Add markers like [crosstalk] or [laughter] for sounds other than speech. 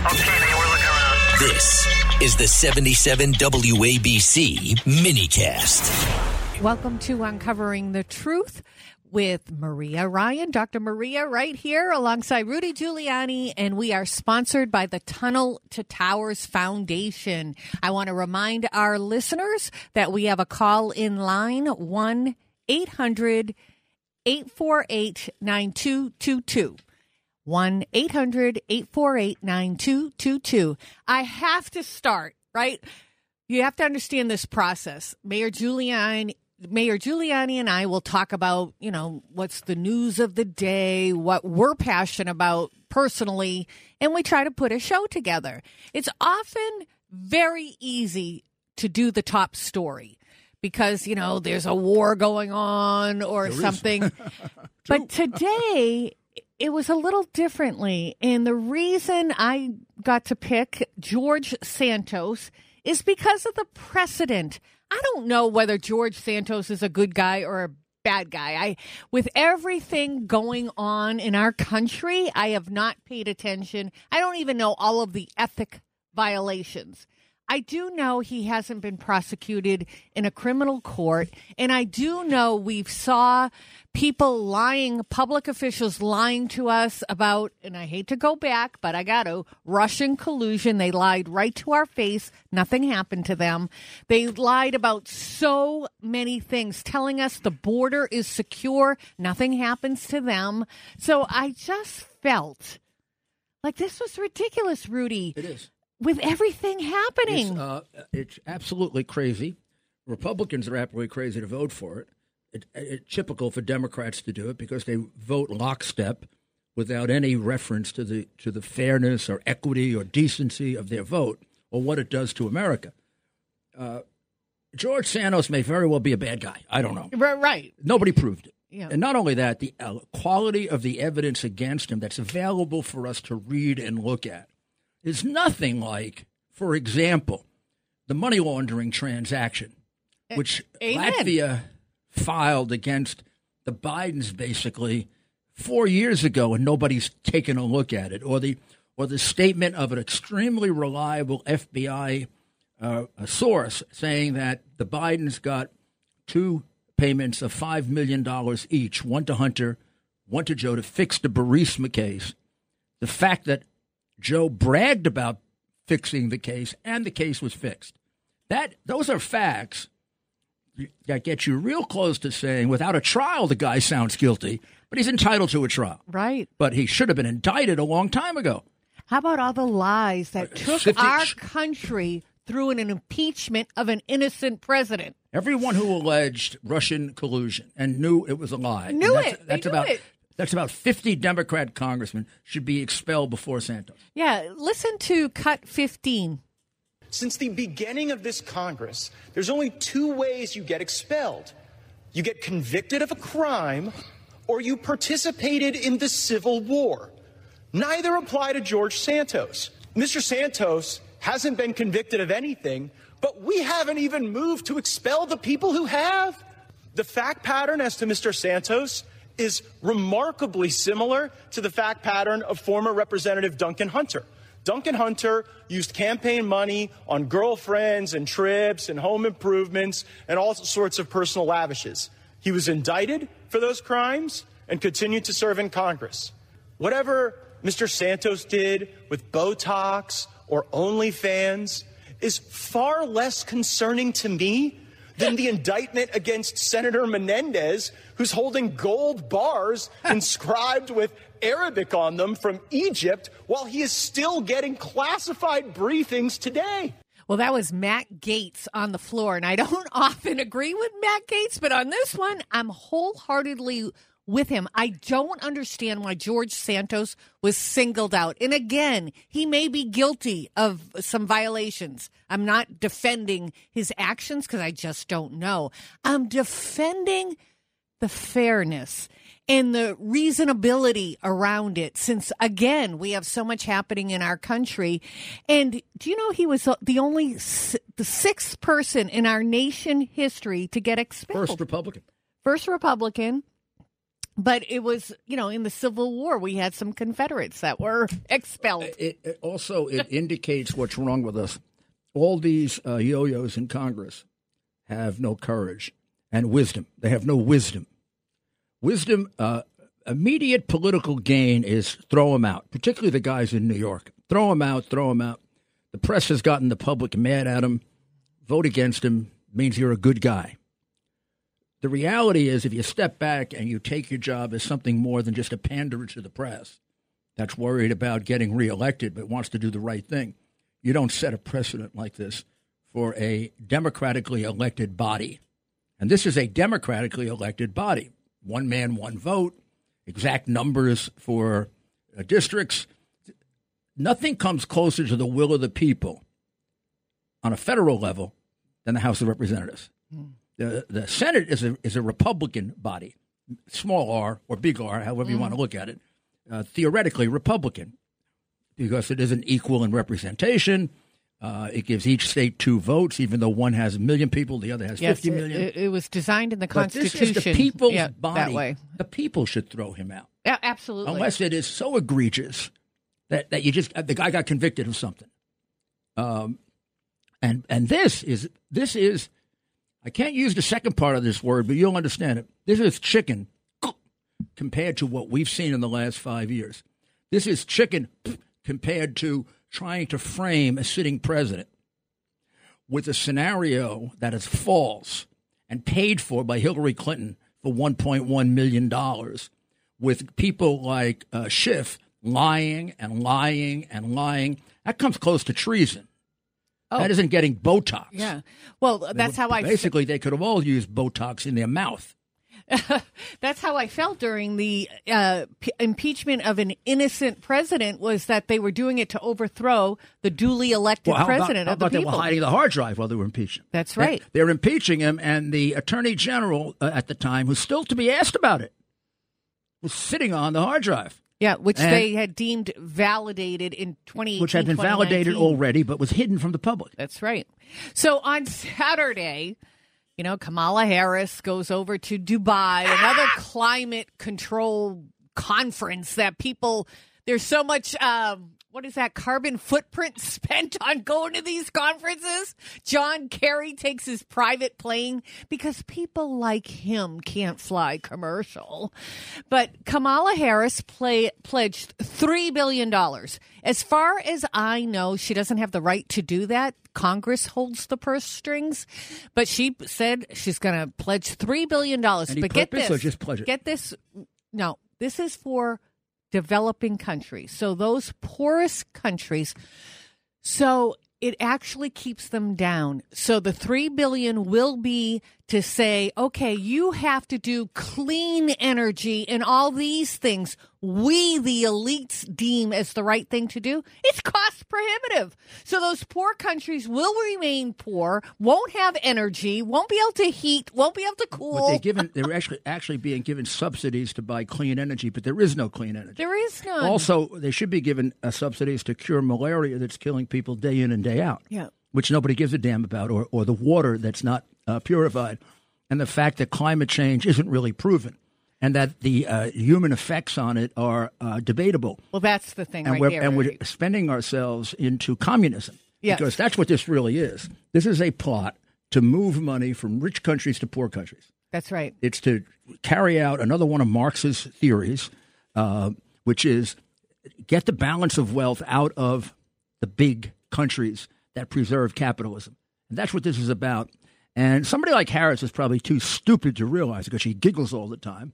This is the 77 WABC minicast. Welcome to Uncovering the Truth with Maria Ryan, Dr. Maria, right here alongside Rudy Giuliani, and we are sponsored by the Tunnel to Towers Foundation. I want to remind our listeners that we have a call in line 1 800 848 9222. 1 800 848 9222. I have to start, right? You have to understand this process. Mayor Giuliani. Mayor Giuliani and I will talk about, you know, what's the news of the day, what we're passionate about personally, and we try to put a show together. It's often very easy to do the top story because, you know, there's a war going on or something. [laughs] but today it was a little differently. And the reason I got to pick George Santos is because of the precedent. I don't know whether George Santos is a good guy or a bad guy. I with everything going on in our country, I have not paid attention. I don't even know all of the ethic violations. I do know he hasn't been prosecuted in a criminal court, and I do know we've saw people lying, public officials lying to us about, and I hate to go back, but I got to Russian collusion. They lied right to our face. Nothing happened to them. They lied about so many things, telling us the border is secure. Nothing happens to them. So I just felt like this was ridiculous, Rudy. It is with everything happening. It's, uh, it's absolutely crazy. Republicans are absolutely crazy to vote for it. It, It's typical for Democrats to do it because they vote lockstep without any reference to the to the fairness or equity or decency of their vote or what it does to America. Uh, George Santos may very well be a bad guy. I don't know. Right. Nobody proved it. Yeah. And not only that, the uh, quality of the evidence against him that's available for us to read and look at is nothing like, for example, the money laundering transaction, which Amen. Latvia filed against the Bidens basically four years ago, and nobody's taken a look at it, or the or the statement of an extremely reliable FBI uh, source saying that the Bidens got two payments of five million dollars each, one to Hunter, one to Joe, to fix the Burisma case. The fact that Joe bragged about fixing the case, and the case was fixed. That those are facts that get you real close to saying, without a trial, the guy sounds guilty, but he's entitled to a trial. Right. But he should have been indicted a long time ago. How about all the lies that uh, took 50 our country through an impeachment of an innocent president? Everyone who alleged Russian collusion and knew it was a lie. Knew and that's, it. They That's knew about it. That's about fifty Democrat congressmen should be expelled before Santos. Yeah, listen to cut 15. Since the beginning of this Congress, there's only two ways you get expelled you get convicted of a crime, or you participated in the Civil War. Neither apply to George Santos. Mr. Santos hasn't been convicted of anything, but we haven't even moved to expel the people who have. The fact pattern as to Mr. Santos is remarkably similar to the fact pattern of former Representative Duncan Hunter. Duncan Hunter used campaign money on girlfriends and trips and home improvements and all sorts of personal lavishes. He was indicted for those crimes and continued to serve in Congress. Whatever Mr. Santos did with Botox or OnlyFans is far less concerning to me than the indictment against Senator Menendez, who's holding gold bars [laughs] inscribed with Arabic on them from Egypt while he is still getting classified briefings today. Well, that was Matt Gaetz on the floor, and I don't [laughs] often agree with Matt Gaetz, but on this one, I'm wholeheartedly with him. I don't understand why George Santos was singled out. And again, he may be guilty of some violations. I'm not defending his actions because I just don't know. I'm defending the fairness and the reasonability around it since again we have so much happening in our country and do you know he was the only the sixth person in our nation history to get expelled First Republican. first republican But it was, you know, in the Civil War, we had some Confederates that were [laughs] expelled. It, it also it [laughs] indicates what's wrong with us. All these uh, yo-yos in Congress have no courage and wisdom. They have no wisdom. Wisdom, uh, immediate political gain is throw them out, particularly the guys in New York. Throw them out, throw them out. The press has gotten the public mad at him. Vote against him means you're a good guy. The reality is, if you step back and you take your job as something more than just a panderer to the press that's worried about getting reelected but wants to do the right thing, you don't set a precedent like this for a democratically elected body. And this is a democratically elected body one man, one vote, exact numbers for uh, districts. Nothing comes closer to the will of the people on a federal level than the House of Representatives. Mm. The, the Senate is a, is a Republican body, small r or big R, however mm. you want to look at it, uh, theoretically Republican, because it isn't equal in representation. Uh, it gives each state two votes, even though one has a million people, the other has yes, fifty million. It, it, was designed in the Constitution. But this is the people's yeah, body. That way. The people should throw him out. Yeah, absolutely. Unless it is so egregious that, that you just the guy got convicted of something. Um, and and this is this is I can't use the second part of this word, but you'll understand it. This is chicken compared to what we've seen in the last five years. This is chicken compared to trying to frame a sitting president with a scenario that is false and paid for by Hillary Clinton for $1.1 million, with people like uh, Schiff lying and lying and lying. That comes close to treason. Oh. That isn't getting Botox. Yeah. Well, that's how I. Basically, they could have all used Botox in their mouth. [laughs] That's how I felt during the uh, p- impeachment of an innocent president. Was that they were doing it to overthrow the duly elected well, president about, of the people? They were hiding the hard drive while they were impeaching. That's right. They, are impeaching him, and the attorney general uh, at the time, who's still to be asked about it, was sitting on the hard drive. Yeah, which and, they had deemed validated in 2018. Which had been validated already, but was hidden from the public. That's right. So on [laughs] Saturday, you know, Kamala Harris goes over to Dubai, another climate control conference that people, there's so much, um, what is that carbon footprint [laughs] spent on going to these conferences? John Kerry takes his private plane because people like him can't fly commercial. But Kamala Harris play, pledged $3 billion. As far as I know, she doesn't have the right to do that. Congress holds the purse strings, but she said she's going to pledge $3 billion. Any but get this. Or just pledge it? Get this. No, this is for developing countries. So those poorest countries. So it actually keeps them down. So the 3 billion will be to say, okay, you have to do clean energy and all these things we, the elites, deem as the right thing to do. It's cost prohibitive. So those poor countries will remain poor, won't have energy, won't be able to heat, won't be able to cool. But they're given they're actually actually being given subsidies to buy clean energy, but there is no clean energy. There is none. Also, they should be given uh, subsidies to cure malaria that's killing people day in and day out. Yeah. Which nobody gives a damn about, or, or the water that's not uh, purified and the fact that climate change isn't really proven and that the uh, human effects on it are uh, debatable. Well, that's the thing, and right we're, there, And right? we're spending ourselves into communism yes. because that's what this really is. This is a plot to move money from rich countries to poor countries. That's right. It's to carry out another one of Marx's theories, uh, which is get the balance of wealth out of the big countries that preserve capitalism. And that's what this is about. And somebody like Harris is probably too stupid to realize because she giggles all the time.